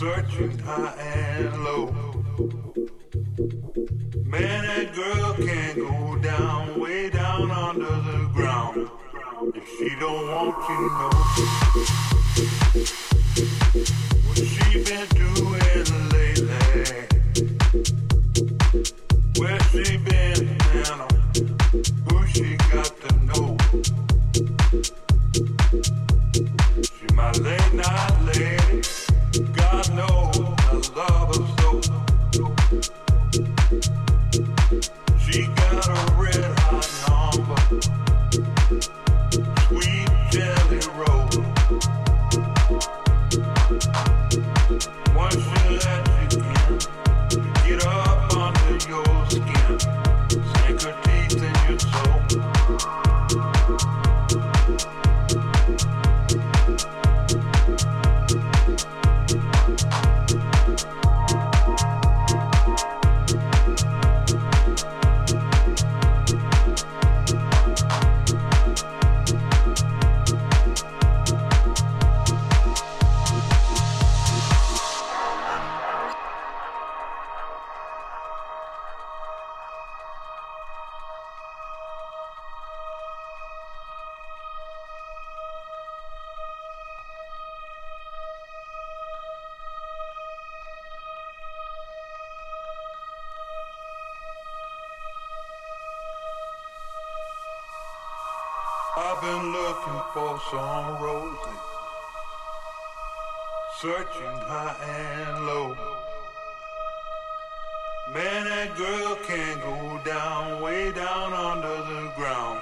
searching high and low. Man, that girl can go down, way down under the ground. If she don't want you, know what she been doing lately. Where she been, high and low. Man, that girl can go down, way down under the ground.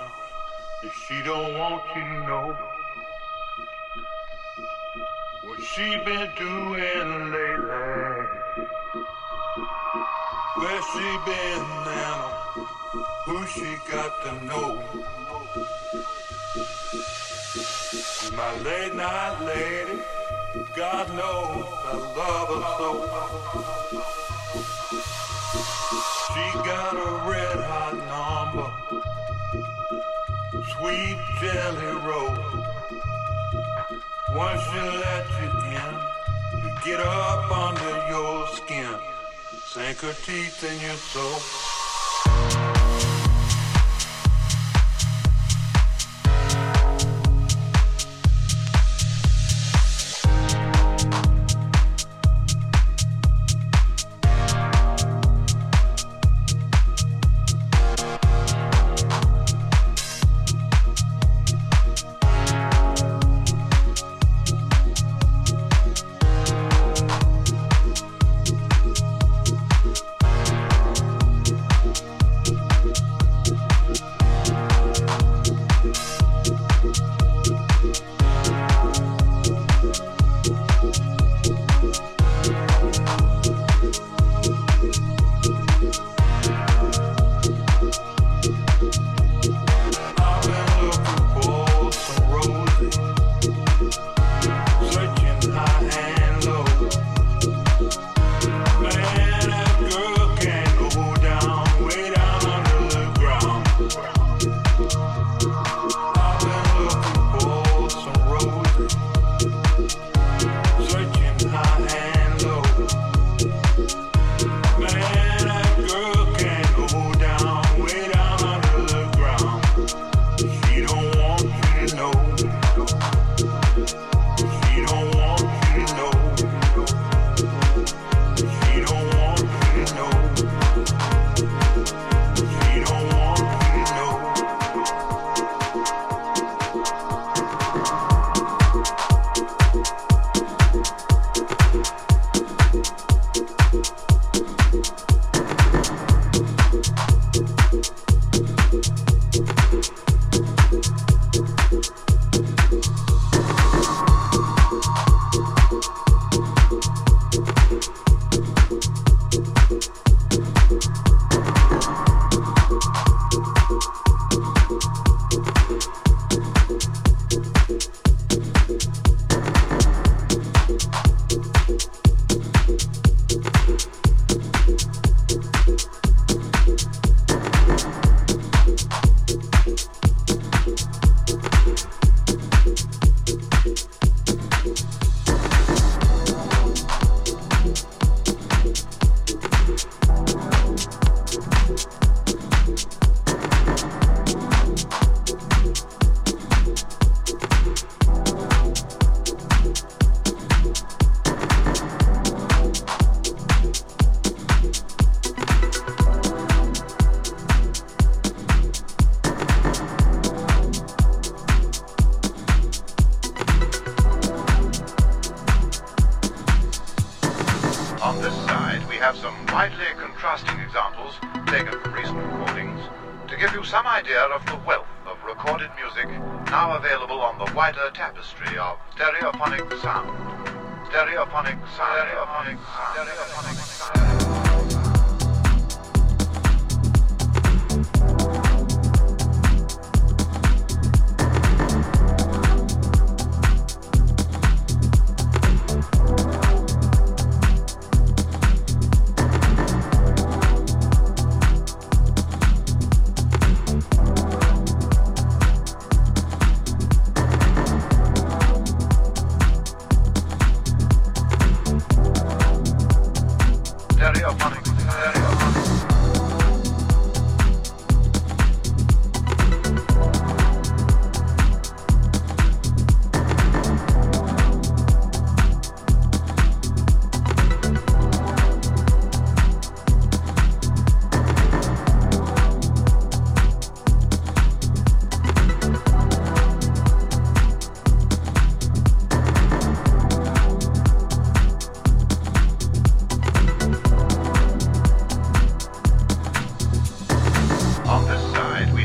If she don't want you to know what she been doing lately. Where she been now? Who she got to know? My late night lady. God knows I love her so. She got a red hot number, sweet jelly roll. Once she let you in, you get up under your skin, sink her teeth in your soul.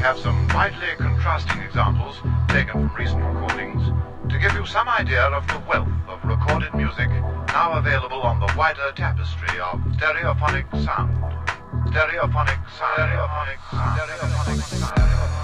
Have some widely contrasting examples taken from recent recordings to give you some idea of the wealth of recorded music now available on the wider tapestry of stereophonic sound. Stereophonic sound. Stereophonic sound. Stereophonic sound.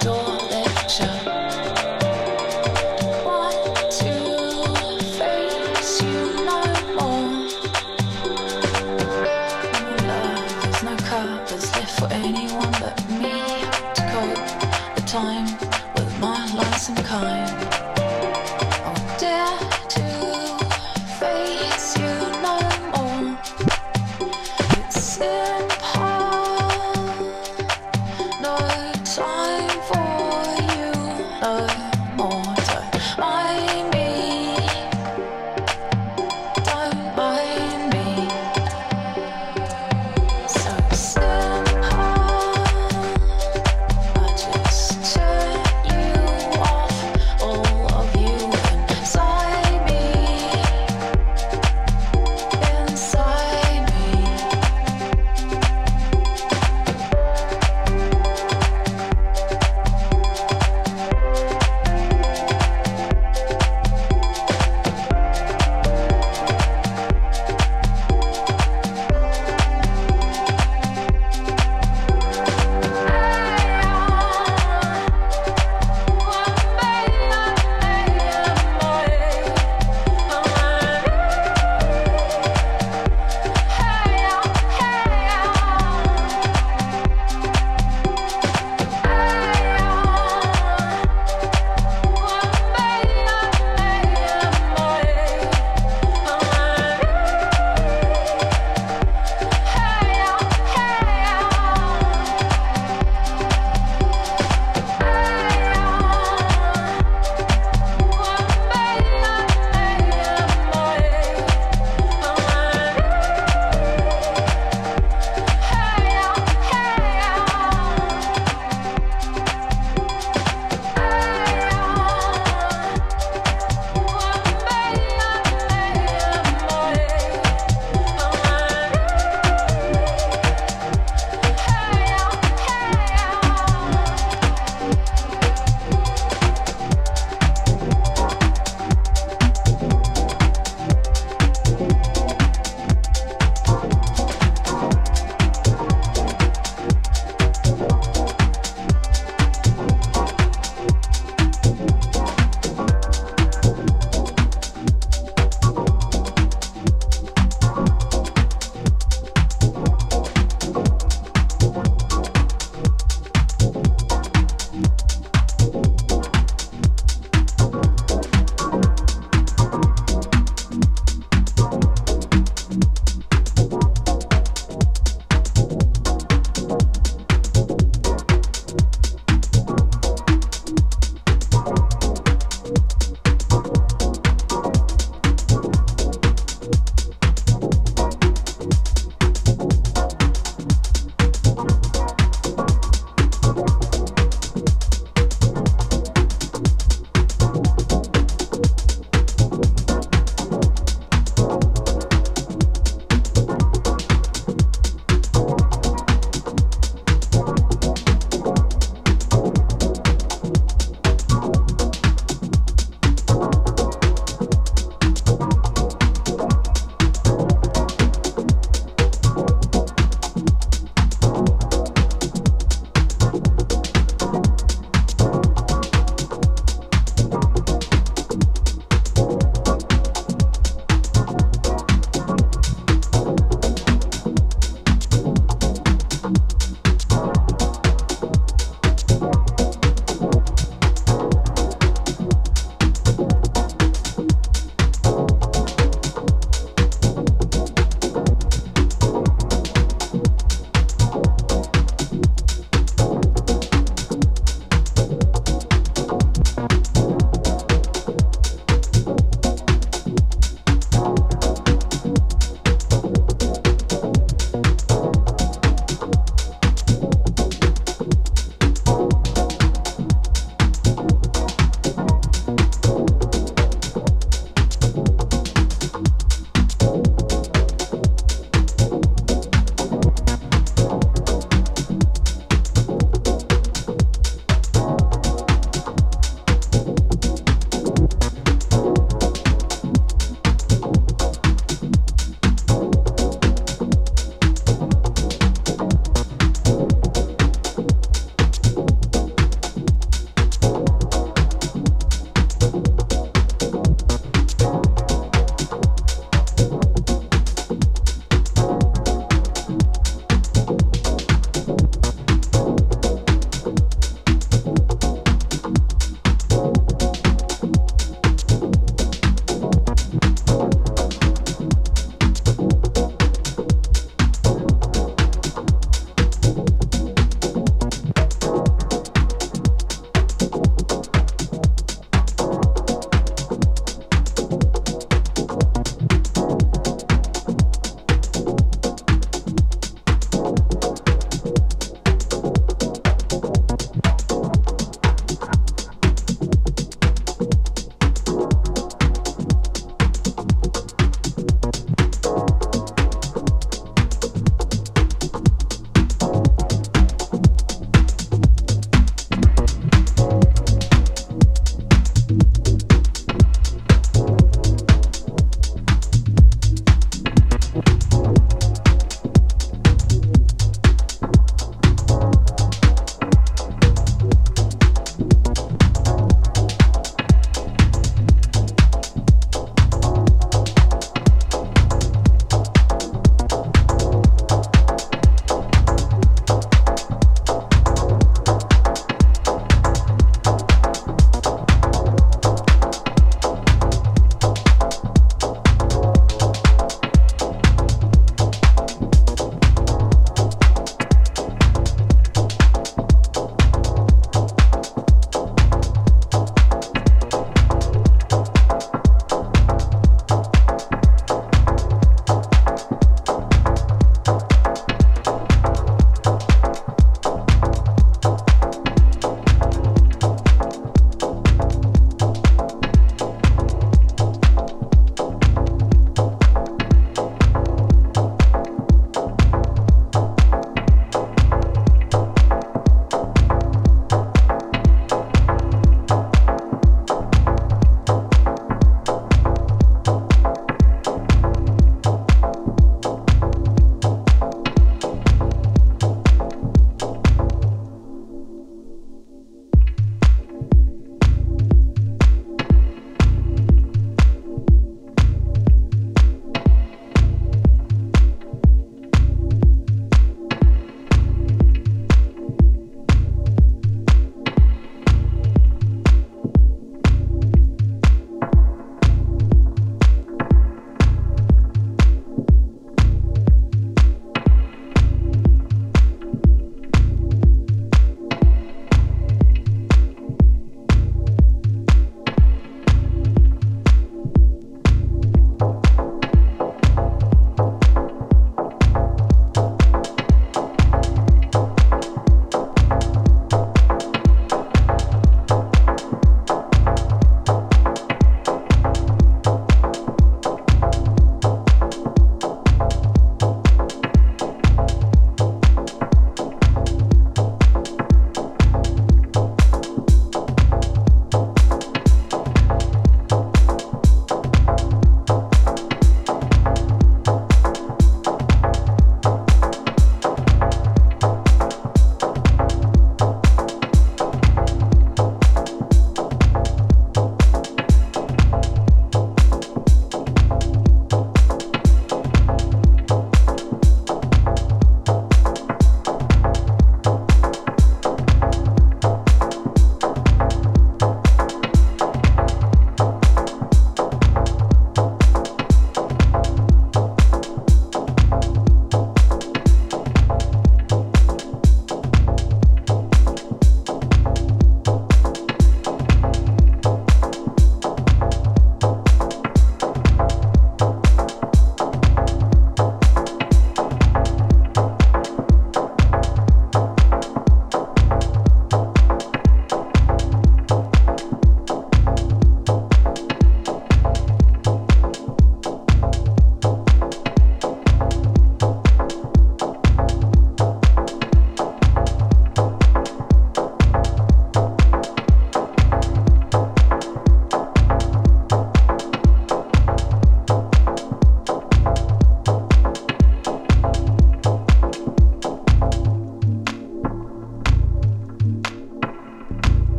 Don't.